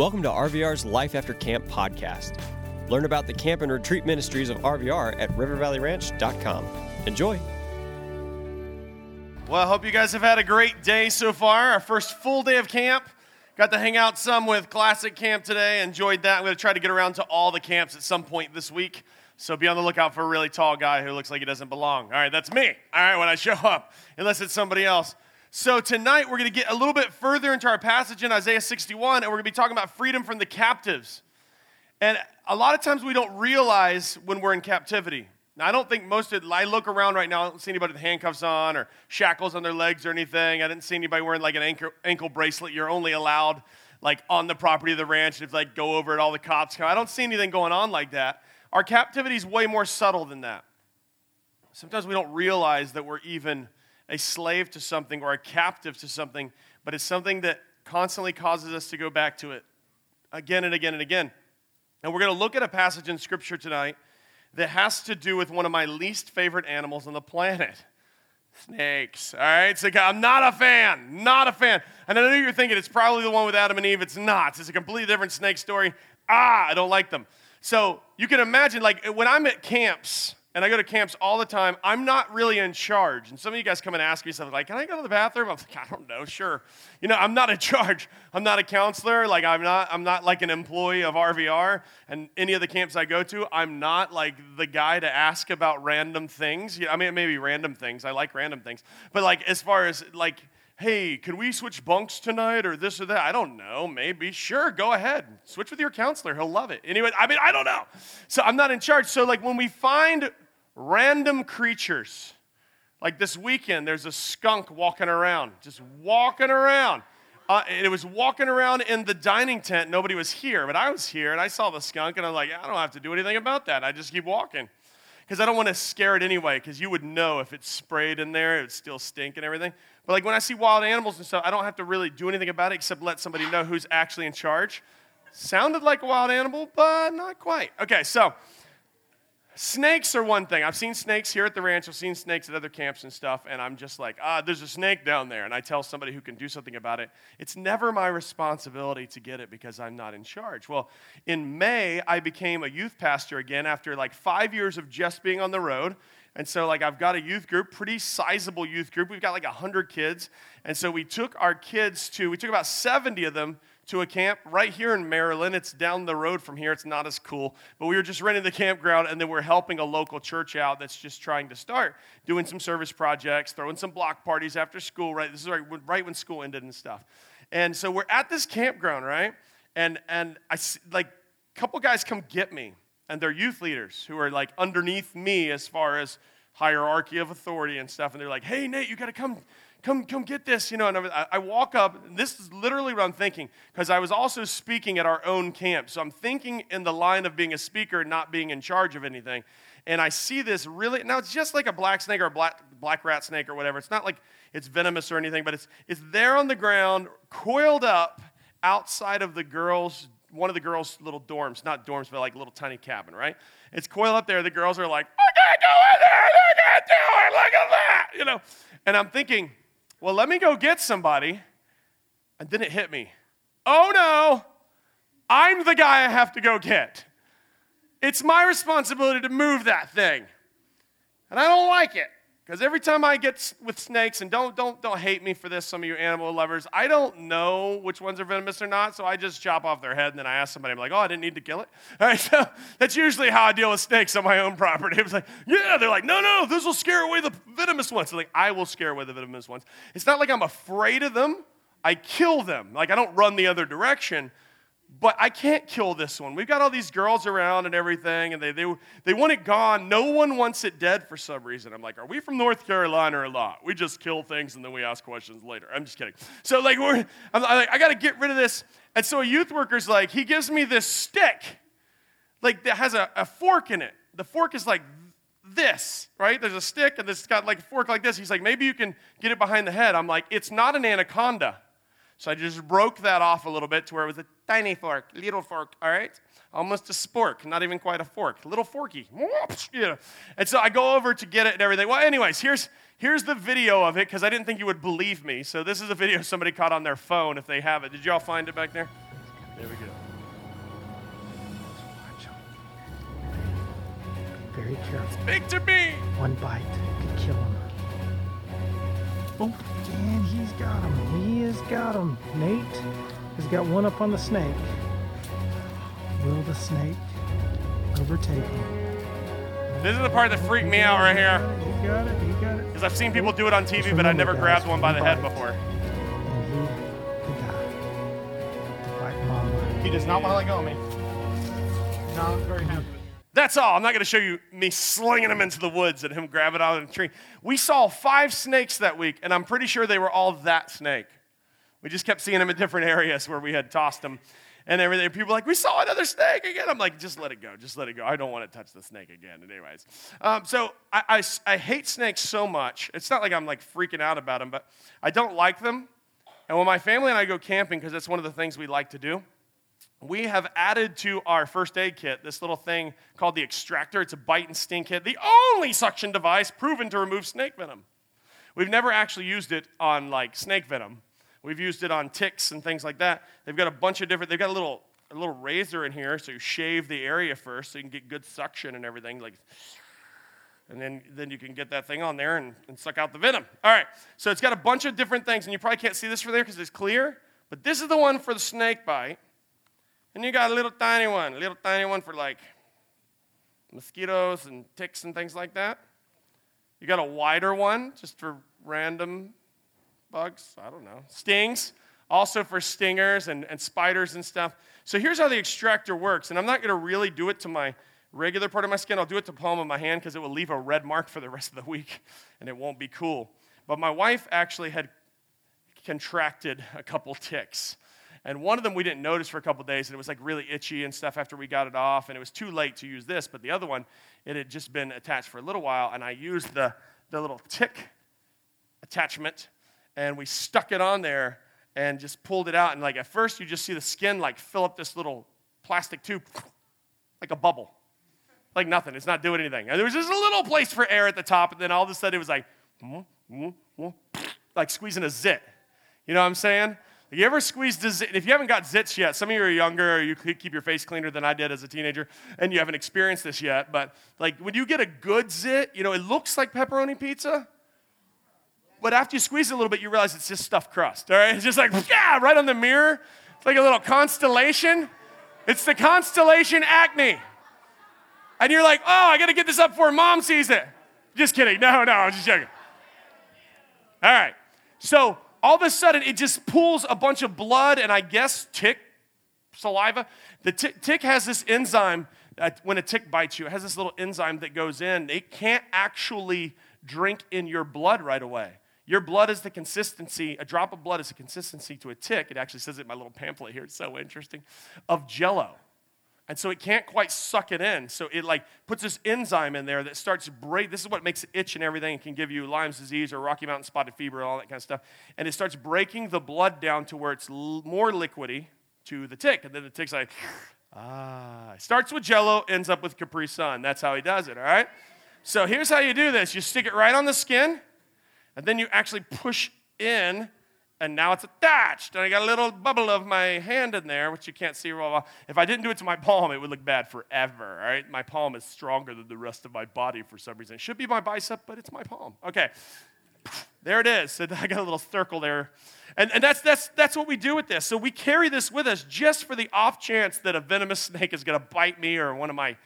Welcome to RVR's Life After Camp podcast. Learn about the camp and retreat ministries of RVR at rivervalleyranch.com. Enjoy. Well, I hope you guys have had a great day so far. Our first full day of camp. Got to hang out some with Classic Camp today. Enjoyed that. I'm going to try to get around to all the camps at some point this week. So be on the lookout for a really tall guy who looks like he doesn't belong. All right, that's me. All right, when I show up, unless it's somebody else. So tonight we're going to get a little bit further into our passage in Isaiah 61, and we're going to be talking about freedom from the captives. And a lot of times we don't realize when we're in captivity. Now, I don't think most of I look around right now, I don't see anybody with handcuffs on or shackles on their legs or anything. I didn't see anybody wearing like an ankle, ankle bracelet. You're only allowed like on the property of the ranch. And If like go over it, all the cops come. I don't see anything going on like that. Our captivity is way more subtle than that. Sometimes we don't realize that we're even a slave to something or a captive to something, but it's something that constantly causes us to go back to it again and again and again. And we're going to look at a passage in Scripture tonight that has to do with one of my least favorite animals on the planet snakes. All right, so I'm not a fan, not a fan. And I know you're thinking it's probably the one with Adam and Eve. It's not. It's a completely different snake story. Ah, I don't like them. So you can imagine, like, when I'm at camps, and I go to camps all the time. I'm not really in charge. And some of you guys come and ask me something like, Can I go to the bathroom? I'm like, I don't know, sure. You know, I'm not in charge. I'm not a counselor. Like, I'm not, I'm not like an employee of RVR. And any of the camps I go to, I'm not like the guy to ask about random things. I mean, maybe random things. I like random things. But like, as far as like, hey, can we switch bunks tonight or this or that? I don't know. Maybe. Sure, go ahead. Switch with your counselor. He'll love it. Anyway, I mean, I don't know. So I'm not in charge. So, like, when we find random creatures, like this weekend, there's a skunk walking around, just walking around. Uh, it was walking around in the dining tent. Nobody was here, but I was here and I saw the skunk and I'm like, I don't have to do anything about that. I just keep walking because I don't want to scare it anyway, because you would know if it sprayed in there, it would still stink and everything. But like when I see wild animals and stuff, I don't have to really do anything about it except let somebody know who's actually in charge. Sounded like a wild animal, but not quite. Okay, so Snakes are one thing. I've seen snakes here at the ranch. I've seen snakes at other camps and stuff, and I'm just like, ah, there's a snake down there. And I tell somebody who can do something about it. It's never my responsibility to get it because I'm not in charge. Well, in May, I became a youth pastor again after like five years of just being on the road. And so, like, I've got a youth group, pretty sizable youth group. We've got like 100 kids. And so, we took our kids to, we took about 70 of them to a camp right here in Maryland. It's down the road from here. It's not as cool. But we were just renting the campground, and then we're helping a local church out that's just trying to start doing some service projects, throwing some block parties after school, right? This is right, right when school ended and stuff. And so we're at this campground, right? And, and I, like, a couple guys come get me, and they're youth leaders who are like underneath me as far as hierarchy of authority and stuff. And they're like, hey, Nate, you got to come come, come get this, you know. And I, I walk up, this is literally what I'm thinking, because I was also speaking at our own camp. So I'm thinking in the line of being a speaker, not being in charge of anything. And I see this really, now it's just like a black snake or a black, black rat snake or whatever. It's not like it's venomous or anything, but it's, it's there on the ground, coiled up outside of the girls' one of the girls' little dorms, not dorms, but like little tiny cabin, right? It's coiled up there. The girls are like, I can't go in there, I can't do it, look at that, you know. And I'm thinking, well, let me go get somebody. And then it hit me. Oh no, I'm the guy I have to go get. It's my responsibility to move that thing. And I don't like it. Because every time I get with snakes, and don't, don't, don't hate me for this, some of you animal lovers, I don't know which ones are venomous or not, so I just chop off their head and then I ask somebody, I'm like, oh, I didn't need to kill it. All right, so that's usually how I deal with snakes on my own property. It's like, yeah, they're like, no, no, this will scare away the venomous ones. Like, I will scare away the venomous ones. It's not like I'm afraid of them, I kill them. Like, I don't run the other direction but I can't kill this one. We've got all these girls around and everything, and they, they, they want it gone. No one wants it dead for some reason. I'm like, are we from North Carolina or not? We just kill things and then we ask questions later. I'm just kidding. So, like, we're, I'm, I'm like, I got to get rid of this. And so a youth worker's like, he gives me this stick, like, that has a, a fork in it. The fork is like this, right? There's a stick and it's got like a fork like this. He's like, maybe you can get it behind the head. I'm like, it's not an anaconda. So I just broke that off a little bit to where it was a tiny fork, little fork, all right? Almost a spork, not even quite a fork, little forky. Yeah. And so I go over to get it and everything. Well, anyways, here's, here's the video of it because I didn't think you would believe me. So this is a video somebody caught on their phone if they have it. Did y'all find it back there? There we go. Very careful. Speak to me. One bite could kill him. Oh, and he's got him. He has got him. Nate has got one up on the snake. Will the snake overtake him? This is the part that freaked me out right here. He got it. He got it. Because I've seen people do it on TV, but I've never grabbed one by the head before. And he could die. Like mama. He does not want to let go of me. Not very happy. That's all. I'm not going to show you me slinging him into the woods and him grabbing out of the tree. We saw five snakes that week, and I'm pretty sure they were all that snake. We just kept seeing them in different areas where we had tossed them and everything. People were like, we saw another snake again. I'm like, just let it go. Just let it go. I don't want to touch the snake again. And anyways, um, so I, I, I hate snakes so much. It's not like I'm like freaking out about them, but I don't like them. And when my family and I go camping, because that's one of the things we like to do, we have added to our first aid kit this little thing called the extractor. It's a bite and sting kit, the only suction device proven to remove snake venom. We've never actually used it on like snake venom. We've used it on ticks and things like that. They've got a bunch of different, they've got a little, a little razor in here, so you shave the area first so you can get good suction and everything. Like, and then, then you can get that thing on there and, and suck out the venom. All right, so it's got a bunch of different things, and you probably can't see this from there because it's clear, but this is the one for the snake bite. And you got a little tiny one, a little tiny one for like mosquitoes and ticks and things like that. You got a wider one just for random bugs, I don't know, stings, also for stingers and, and spiders and stuff. So here's how the extractor works, and I'm not going to really do it to my regular part of my skin. I'll do it to the palm of my hand because it will leave a red mark for the rest of the week, and it won't be cool. But my wife actually had contracted a couple ticks. And one of them we didn't notice for a couple days, and it was like really itchy and stuff after we got it off, and it was too late to use this. But the other one, it had just been attached for a little while, and I used the, the little tick attachment, and we stuck it on there and just pulled it out. And like at first, you just see the skin like fill up this little plastic tube, like a bubble, like nothing. It's not doing anything. And there was just a little place for air at the top, and then all of a sudden it was like, like squeezing a zit. You know what I'm saying? Have you ever squeezed a zit? If you haven't got zits yet, some of you are younger or you keep your face cleaner than I did as a teenager, and you haven't experienced this yet, but like when you get a good zit, you know, it looks like pepperoni pizza, but after you squeeze it a little bit, you realize it's just stuffed crust, all right? It's just like, yeah, right on the mirror. It's like a little constellation. It's the constellation acne. And you're like, oh, I gotta get this up before mom sees it. Just kidding. No, no, I'm just joking. All right. So all of a sudden it just pulls a bunch of blood and I guess tick saliva. The tick, tick has this enzyme that when a tick bites you, it has this little enzyme that goes in. It can't actually drink in your blood right away. Your blood is the consistency, a drop of blood is the consistency to a tick. It actually says it in my little pamphlet here, it's so interesting, of jello. And so it can't quite suck it in. So it like puts this enzyme in there that starts break. This is what makes it itch and everything. It can give you Lyme's disease or Rocky Mountain spotted fever and all that kind of stuff. And it starts breaking the blood down to where it's l- more liquidy to the tick. And then the tick's like, ah. It starts with jello, ends up with Capri Sun. That's how he does it, all right? So here's how you do this you stick it right on the skin, and then you actually push in and now it's attached. And I got a little bubble of my hand in there, which you can't see. If I didn't do it to my palm, it would look bad forever. All right, my palm is stronger than the rest of my body for some reason. It should be my bicep, but it's my palm. Okay, there it is. So I got a little circle there. And, and that's, that's, that's what we do with this. So we carry this with us just for the off chance that a venomous snake is going to bite me or one of my,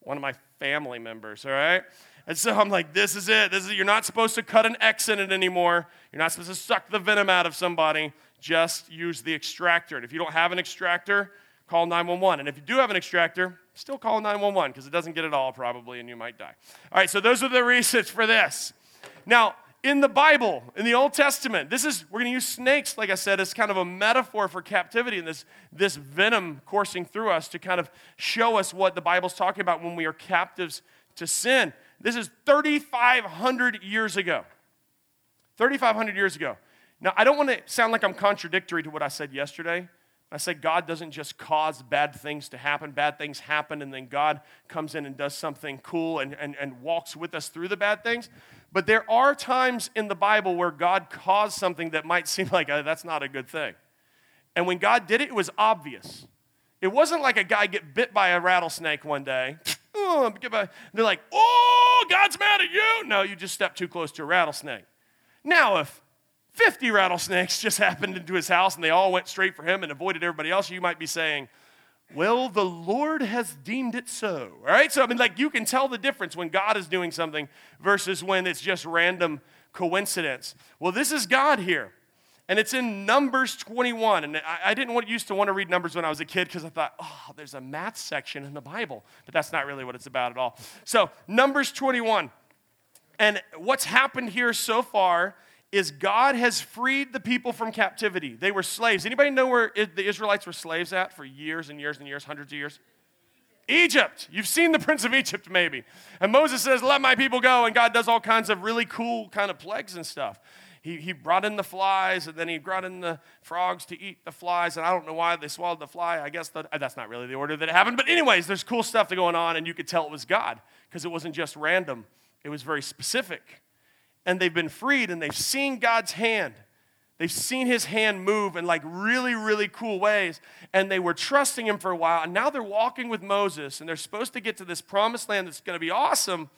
one of my family members, all right? And so I'm like, this is it. This is you're not supposed to cut an X in it anymore. You're not supposed to suck the venom out of somebody. Just use the extractor. And if you don't have an extractor, call 911. And if you do have an extractor, still call 911 because it doesn't get it all probably and you might die. All right, so those are the reasons for this. Now, in the Bible, in the Old Testament, this is we're going to use snakes, like I said, as kind of a metaphor for captivity and this, this venom coursing through us to kind of show us what the Bible's talking about when we are captives to sin. This is 3,500 years ago. 3,500 years ago. Now, I don't want to sound like I'm contradictory to what I said yesterday. I said God doesn't just cause bad things to happen. Bad things happen, and then God comes in and does something cool and, and, and walks with us through the bad things. But there are times in the Bible where God caused something that might seem like uh, that's not a good thing. And when God did it, it was obvious. It wasn't like a guy get bit by a rattlesnake one day. Hmm, get. They're like, oh, God's mad at you. No, you just stepped too close to a rattlesnake. Now, if 50 rattlesnakes just happened into his house and they all went straight for him and avoided everybody else, you might be saying, well, the Lord has deemed it so. All right? So, I mean, like, you can tell the difference when God is doing something versus when it's just random coincidence. Well, this is God here. And it's in Numbers 21. And I, I didn't want, used to want to read Numbers when I was a kid because I thought, oh, there's a math section in the Bible. But that's not really what it's about at all. So, Numbers 21. And what's happened here so far is God has freed the people from captivity. They were slaves. Anybody know where the Israelites were slaves at for years and years and years, hundreds of years? Egypt. You've seen the Prince of Egypt, maybe. And Moses says, Let my people go. And God does all kinds of really cool kind of plagues and stuff. He, he brought in the flies, and then he brought in the frogs to eat the flies. And I don't know why they swallowed the fly. I guess that, that's not really the order that it happened. But, anyways, there's cool stuff going on, and you could tell it was God because it wasn't just random, it was very specific and they've been freed and they've seen God's hand. They've seen his hand move in like really, really cool ways. And they were trusting him for a while. And now they're walking with Moses and they're supposed to get to this promised land that's going to be awesome.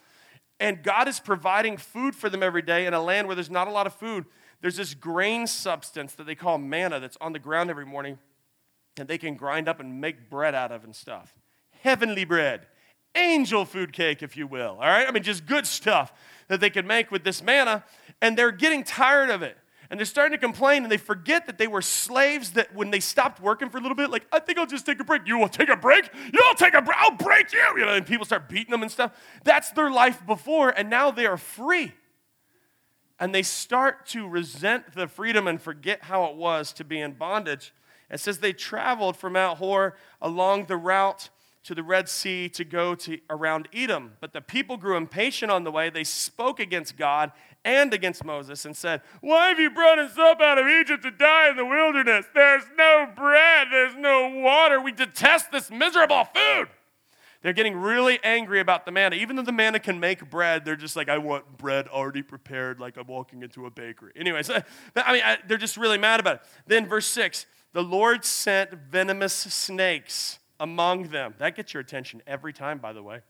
And God is providing food for them every day in a land where there's not a lot of food. There's this grain substance that they call manna that's on the ground every morning and they can grind up and make bread out of and stuff. Heavenly bread, angel food cake, if you will. All right? I mean, just good stuff that they could make with this manna, and they're getting tired of it. And they're starting to complain, and they forget that they were slaves that when they stopped working for a little bit, like, I think I'll just take a break. You will take a break? You'll take a break. I'll break you. You know, and people start beating them and stuff. That's their life before, and now they are free. And they start to resent the freedom and forget how it was to be in bondage. It says they traveled from Mount Hor along the route to the Red Sea to go to around Edom. But the people grew impatient on the way. They spoke against God and against Moses and said, Why have you brought us up out of Egypt to die in the wilderness? There's no bread, there's no water. We detest this miserable food. They're getting really angry about the manna. Even though the manna can make bread, they're just like, I want bread already prepared, like I'm walking into a bakery. Anyways, I mean, they're just really mad about it. Then, verse 6 the Lord sent venomous snakes among them. That gets your attention every time, by the way.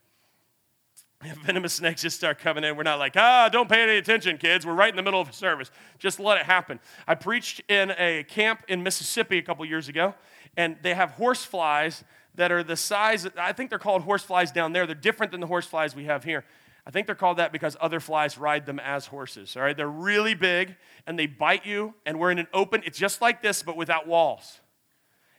Venomous snakes just start coming in. We're not like, ah, don't pay any attention, kids. We're right in the middle of a service. Just let it happen. I preached in a camp in Mississippi a couple years ago, and they have horse flies that are the size, I think they're called horse flies down there. They're different than the horse flies we have here. I think they're called that because other flies ride them as horses. All right, they're really big and they bite you, and we're in an open, it's just like this, but without walls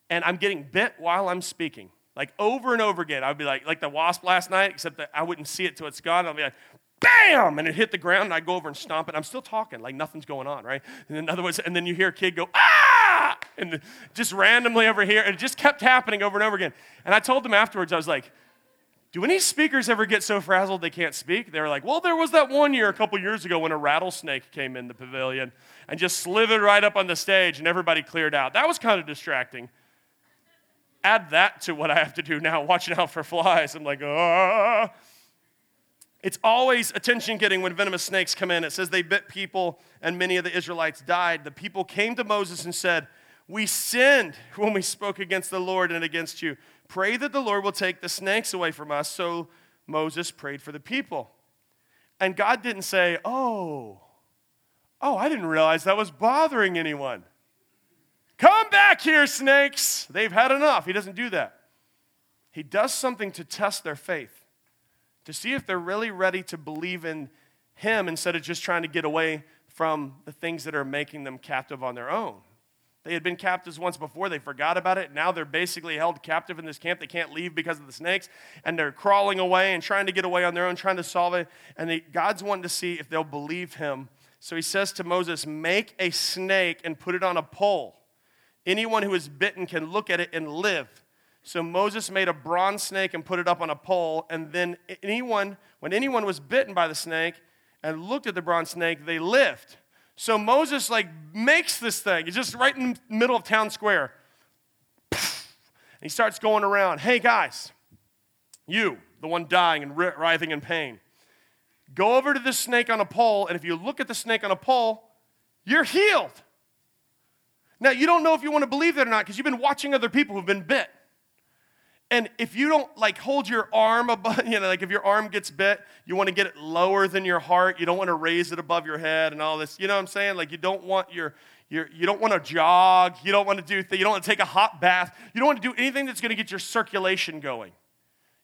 and I'm getting bit while I'm speaking. Like over and over again. I'd be like, like the wasp last night, except that I wouldn't see it till it's gone. I'll be like, bam, and it hit the ground, and I go over and stomp it. I'm still talking, like nothing's going on, right? And in other words, and then you hear a kid go, ah, and just randomly over here, and it just kept happening over and over again. And I told them afterwards, I was like, do any speakers ever get so frazzled they can't speak? They were like, well, there was that one year a couple years ago when a rattlesnake came in the pavilion and just slithered right up on the stage, and everybody cleared out. That was kind of distracting add that to what I have to do now, watching out for flies. I'm like, ah. It's always attention getting when venomous snakes come in. It says they bit people and many of the Israelites died. The people came to Moses and said, We sinned when we spoke against the Lord and against you. Pray that the Lord will take the snakes away from us. So Moses prayed for the people. And God didn't say, Oh, oh, I didn't realize that was bothering anyone. Come back here, snakes. They've had enough. He doesn't do that. He does something to test their faith, to see if they're really ready to believe in Him instead of just trying to get away from the things that are making them captive on their own. They had been captives once before. They forgot about it. Now they're basically held captive in this camp. They can't leave because of the snakes. And they're crawling away and trying to get away on their own, trying to solve it. And they, God's wanting to see if they'll believe him. So he says to Moses, Make a snake and put it on a pole. Anyone who is bitten can look at it and live. So Moses made a bronze snake and put it up on a pole, and then anyone, when anyone was bitten by the snake and looked at the bronze snake, they lived. So Moses like makes this thing. He's just right in the middle of town square. And he starts going around. Hey guys, you, the one dying and writhing in pain, go over to this snake on a pole, and if you look at the snake on a pole, you're healed. Now, you don't know if you want to believe that or not because you've been watching other people who've been bit. And if you don't like hold your arm above, you know, like if your arm gets bit, you want to get it lower than your heart. You don't want to raise it above your head and all this. You know what I'm saying? Like you don't want your, your you don't want to jog. You don't want to do, th- you don't want to take a hot bath. You don't want to do anything that's going to get your circulation going.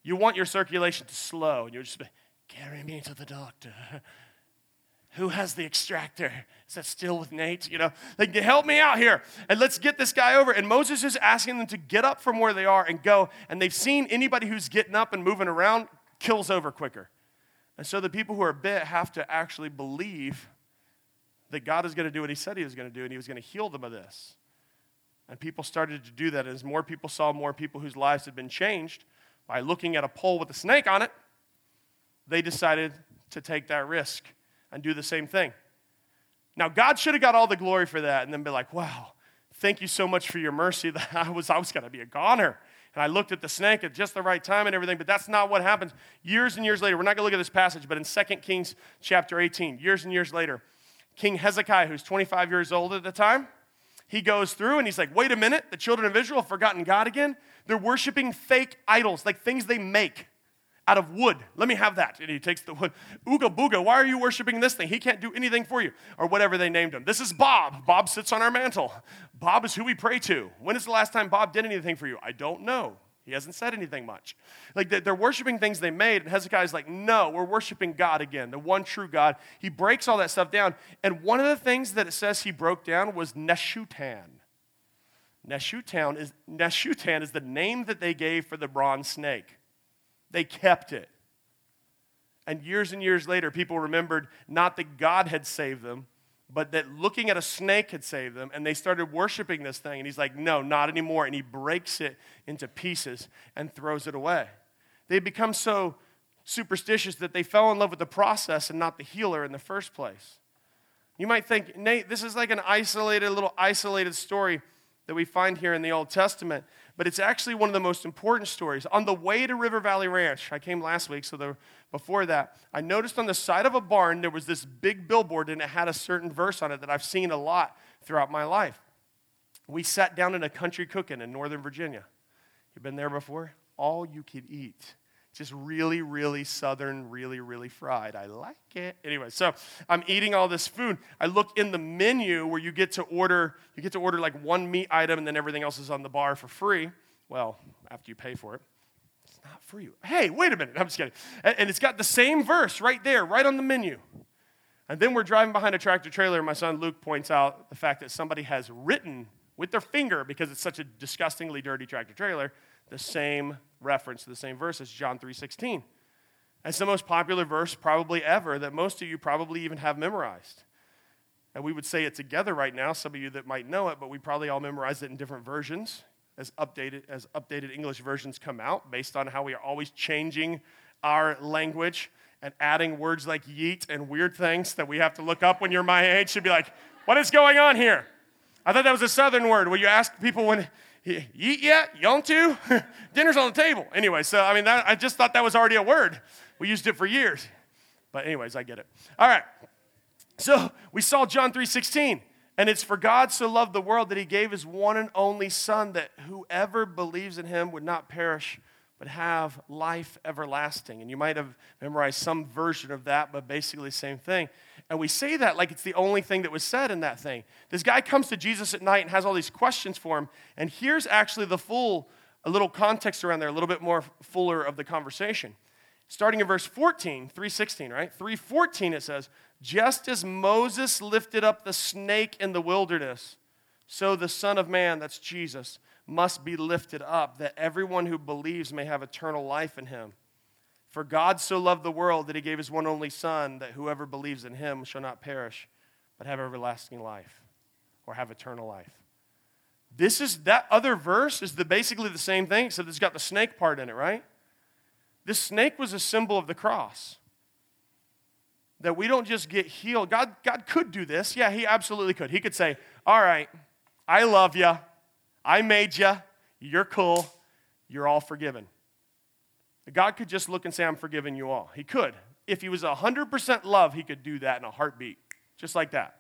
You want your circulation to slow, and you're just carry me to the doctor. Who has the extractor? Is that still with Nate? You know, like, help me out here and let's get this guy over. And Moses is asking them to get up from where they are and go. And they've seen anybody who's getting up and moving around kills over quicker. And so the people who are bit have to actually believe that God is going to do what he said he was going to do and he was going to heal them of this. And people started to do that. And as more people saw more people whose lives had been changed by looking at a pole with a snake on it, they decided to take that risk and do the same thing. Now, God should have got all the glory for that and then be like, wow, thank you so much for your mercy that I was, I was going to be a goner. And I looked at the snake at just the right time and everything, but that's not what happens. Years and years later, we're not going to look at this passage, but in 2 Kings chapter 18, years and years later, King Hezekiah, who's 25 years old at the time, he goes through and he's like, wait a minute, the children of Israel have forgotten God again. They're worshiping fake idols, like things they make out of wood. Let me have that. And he takes the wood. Ooga booga, why are you worshiping this thing? He can't do anything for you. Or whatever they named him. This is Bob. Bob sits on our mantle. Bob is who we pray to. When is the last time Bob did anything for you? I don't know. He hasn't said anything much. Like they're worshiping things they made, and Hezekiah's like, no, we're worshiping God again, the one true God. He breaks all that stuff down. And one of the things that it says he broke down was Nehushtan. Nehushtan is, Nehushtan is the name that they gave for the bronze snake. They kept it. And years and years later, people remembered not that God had saved them, but that looking at a snake had saved them, and they started worshiping this thing. And he's like, No, not anymore. And he breaks it into pieces and throws it away. They become so superstitious that they fell in love with the process and not the healer in the first place. You might think, Nate, this is like an isolated, little isolated story that we find here in the Old Testament but it's actually one of the most important stories. On the way to River Valley Ranch, I came last week, so the, before that, I noticed on the side of a barn there was this big billboard and it had a certain verse on it that I've seen a lot throughout my life. We sat down in a country cooking in Northern Virginia. You've been there before? All you could eat just really, really southern, really, really fried. I like it. Anyway, so I'm eating all this food. I look in the menu where you get to order, you get to order like one meat item and then everything else is on the bar for free. Well, after you pay for it. It's not free. Hey, wait a minute. I'm just kidding. And it's got the same verse right there, right on the menu. And then we're driving behind a tractor trailer, and my son Luke points out the fact that somebody has written with their finger, because it's such a disgustingly dirty tractor trailer, the same reference to the same verse as John 3:16. It's the most popular verse probably ever that most of you probably even have memorized. And we would say it together right now, some of you that might know it, but we probably all memorized it in different versions as updated as updated English versions come out based on how we are always changing our language and adding words like yeet and weird things that we have to look up when you're my age should be like, what is going on here? I thought that was a southern word where you ask people when eat yet? You want to? Dinner's on the table. Anyway, so I mean, that, I just thought that was already a word. We used it for years. But anyways, I get it. All right. So we saw John 3:16, and it's for God so loved the world that he gave his one and only son that whoever believes in him would not perish but have life everlasting. And you might have memorized some version of that, but basically the same thing. And we say that like it's the only thing that was said in that thing. This guy comes to Jesus at night and has all these questions for him. And here's actually the full, a little context around there, a little bit more fuller of the conversation. Starting in verse 14, 316, right? 314 it says, Just as Moses lifted up the snake in the wilderness, so the Son of Man, that's Jesus, must be lifted up, that everyone who believes may have eternal life in him. For God so loved the world that he gave his one only Son, that whoever believes in him shall not perish, but have everlasting life or have eternal life. This is that other verse is the, basically the same thing, except it's got the snake part in it, right? This snake was a symbol of the cross. That we don't just get healed. God, God could do this. Yeah, he absolutely could. He could say, All right, I love you. I made you. You're cool. You're all forgiven. God could just look and say, I'm forgiving you all. He could. If he was 100% love, he could do that in a heartbeat, just like that.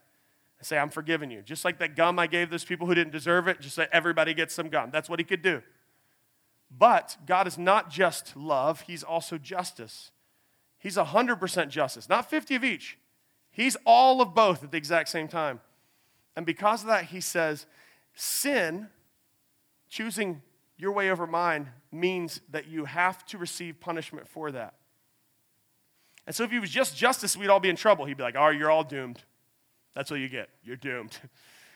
And say, I'm forgiving you. Just like that gum I gave those people who didn't deserve it, just say, everybody gets some gum. That's what he could do. But God is not just love, He's also justice. He's 100% justice, not 50 of each. He's all of both at the exact same time. And because of that, He says, sin, choosing your way over mine, means that you have to receive punishment for that. And so if he was just justice, we'd all be in trouble. He'd be like, oh, you're all doomed. That's what you get. You're doomed.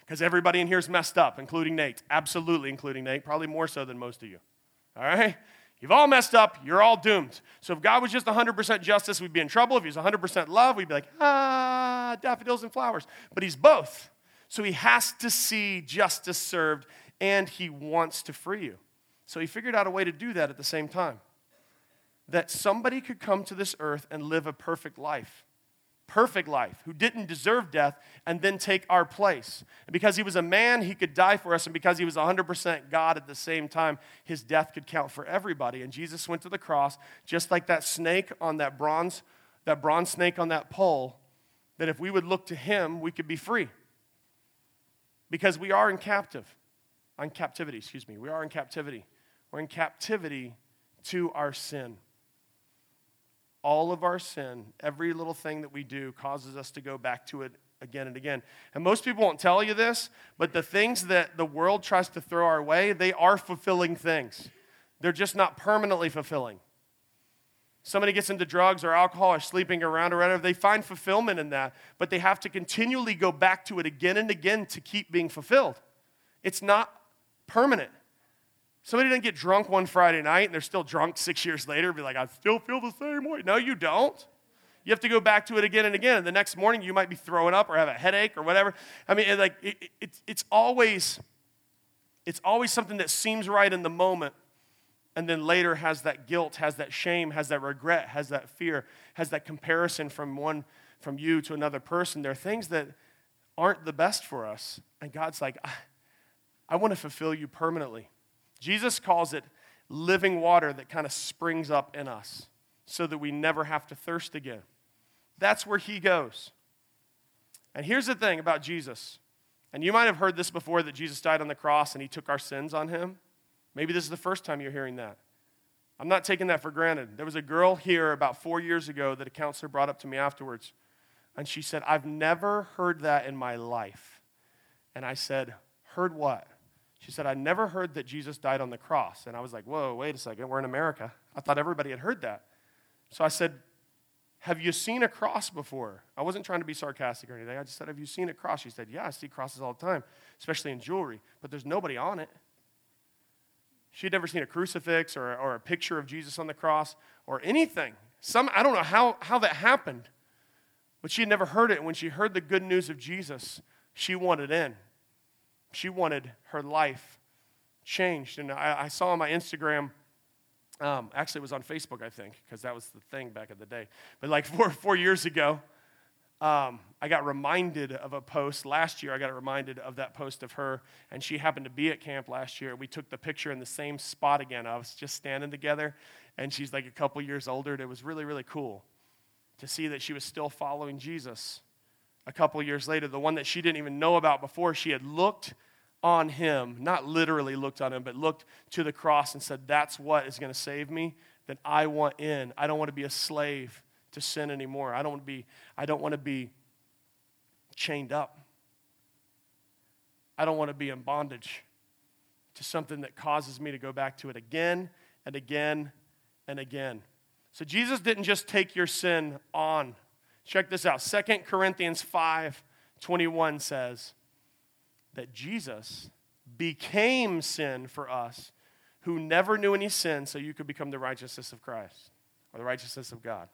Because everybody in here is messed up, including Nate. Absolutely, including Nate. Probably more so than most of you. All right? You've all messed up. You're all doomed. So if God was just 100% justice, we'd be in trouble. If he was 100% love, we'd be like, ah, daffodils and flowers. But he's both. So he has to see justice served, and he wants to free you. So he figured out a way to do that at the same time. That somebody could come to this earth and live a perfect life. Perfect life, who didn't deserve death and then take our place. And because he was a man, he could die for us. And because he was 100% God at the same time, his death could count for everybody. And Jesus went to the cross, just like that snake on that bronze, that bronze snake on that pole, that if we would look to him, we could be free. Because we are in captive, on captivity, excuse me. We are in captivity. We're in captivity to our sin. All of our sin, every little thing that we do, causes us to go back to it again and again. And most people won't tell you this, but the things that the world tries to throw our way, they are fulfilling things. They're just not permanently fulfilling. Somebody gets into drugs or alcohol or sleeping around or whatever, they find fulfillment in that, but they have to continually go back to it again and again to keep being fulfilled. It's not permanent. Somebody didn't get drunk one Friday night and they're still drunk six years later, be like, I still feel the same way. No, you don't. You have to go back to it again and again. And the next morning, you might be throwing up or have a headache or whatever. I mean, like it, it, it's always, it's always something that seems right in the moment, and then later has that guilt, has that shame, has that regret, has that fear, has that comparison from one, from you to another person. There are things that aren't the best for us, and God's like, I, I want to fulfill you permanently. Jesus calls it living water that kind of springs up in us so that we never have to thirst again. That's where he goes. And here's the thing about Jesus. And you might have heard this before that Jesus died on the cross and he took our sins on him. Maybe this is the first time you're hearing that. I'm not taking that for granted. There was a girl here about four years ago that a counselor brought up to me afterwards. And she said, I've never heard that in my life. And I said, Heard what? She said, I never heard that Jesus died on the cross. And I was like, whoa, wait a second, we're in America. I thought everybody had heard that. So I said, Have you seen a cross before? I wasn't trying to be sarcastic or anything. I just said, Have you seen a cross? She said, Yeah, I see crosses all the time, especially in jewelry, but there's nobody on it. She'd never seen a crucifix or, or a picture of Jesus on the cross or anything. Some, I don't know how, how that happened, but she had never heard it. And when she heard the good news of Jesus, she wanted in. She wanted her life changed. And I, I saw on my Instagram, um, actually, it was on Facebook, I think, because that was the thing back in the day. But like four, four years ago, um, I got reminded of a post last year. I got reminded of that post of her, and she happened to be at camp last year. We took the picture in the same spot again. I was just standing together, and she's like a couple years older, and it was really, really cool to see that she was still following Jesus a couple years later. The one that she didn't even know about before, she had looked on him, not literally looked on him, but looked to the cross and said, That's what is going to save me, then I want in. I don't want to be a slave to sin anymore. I don't want to be, I don't want to be chained up. I don't want to be in bondage to something that causes me to go back to it again and again and again. So Jesus didn't just take your sin on. Check this out. 2 Corinthians 5 21 says, that Jesus became sin for us who never knew any sin so you could become the righteousness of Christ or the righteousness of God.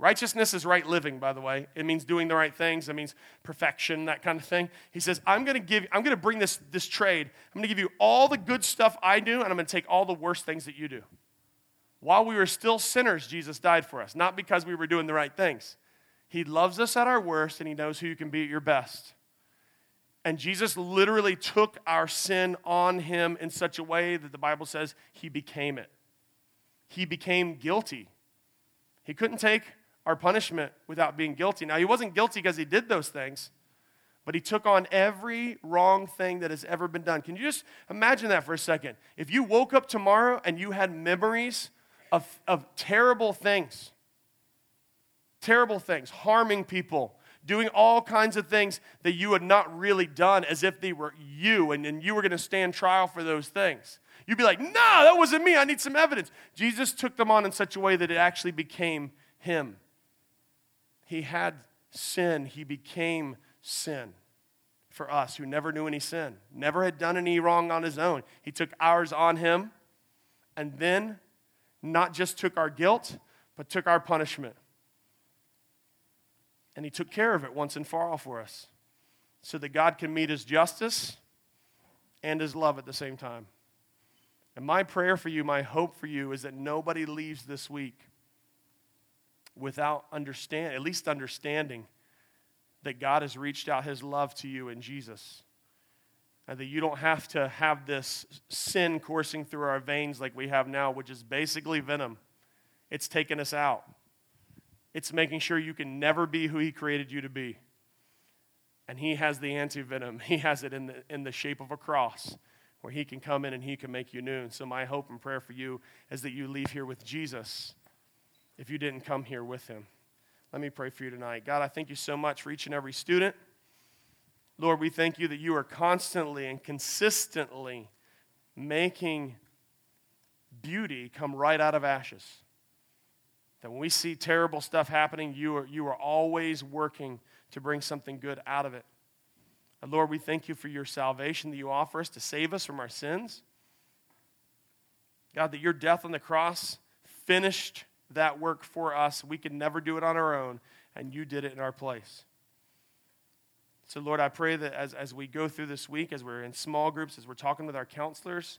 Righteousness is right living, by the way. It means doing the right things. It means perfection, that kind of thing. He says, I'm going to give, I'm going to bring this, this trade. I'm going to give you all the good stuff I do, and I'm going to take all the worst things that you do. While we were still sinners, Jesus died for us, not because we were doing the right things. He loves us at our worst, and He knows who you can be at your best. And Jesus literally took our sin on him in such a way that the Bible says he became it. He became guilty. He couldn't take our punishment without being guilty. Now, he wasn't guilty because he did those things, but he took on every wrong thing that has ever been done. Can you just imagine that for a second? If you woke up tomorrow and you had memories of, of terrible things, terrible things, harming people, doing all kinds of things that you had not really done as if they were you and, and you were going to stand trial for those things. You'd be like, no, that wasn't me. I need some evidence. Jesus took them on in such a way that it actually became him. He had sin, he became sin for us who never knew any sin, never had done any wrong on his own. He took ours on him and then not just took our guilt, but took our punishment. And he took care of it once and for all for us so that God can meet his justice and his love at the same time. And my prayer for you, my hope for you, is that nobody leaves this week without understand, at least understanding that God has reached out his love to you in Jesus. And that you don't have to have this sin coursing through our veins like we have now, which is basically venom. It's taken us out. It's making sure you can never be who he created you to be. And he has the anti venom. He has it in the, in the shape of a cross where he can come in and he can make you new. And so, my hope and prayer for you is that you leave here with Jesus if you didn't come here with him. Let me pray for you tonight. God, I thank you so much for each and every student. Lord, we thank you that you are constantly and consistently making beauty come right out of ashes. That when we see terrible stuff happening, you are, you are always working to bring something good out of it. And Lord, we thank you for your salvation that you offer us to save us from our sins. God, that your death on the cross finished that work for us. We could never do it on our own, and you did it in our place. So, Lord, I pray that as, as we go through this week, as we're in small groups, as we're talking with our counselors,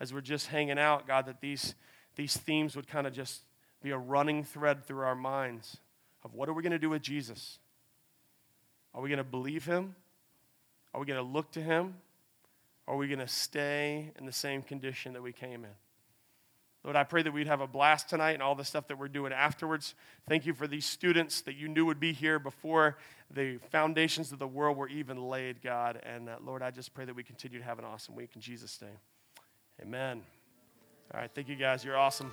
as we're just hanging out, God, that these, these themes would kind of just be a running thread through our minds of what are we going to do with Jesus? Are we going to believe him? Are we going to look to him? Are we going to stay in the same condition that we came in? Lord, I pray that we'd have a blast tonight and all the stuff that we're doing afterwards. Thank you for these students that you knew would be here before the foundations of the world were even laid, God. And uh, Lord, I just pray that we continue to have an awesome week in Jesus' name. Amen. All right, thank you guys. You're awesome.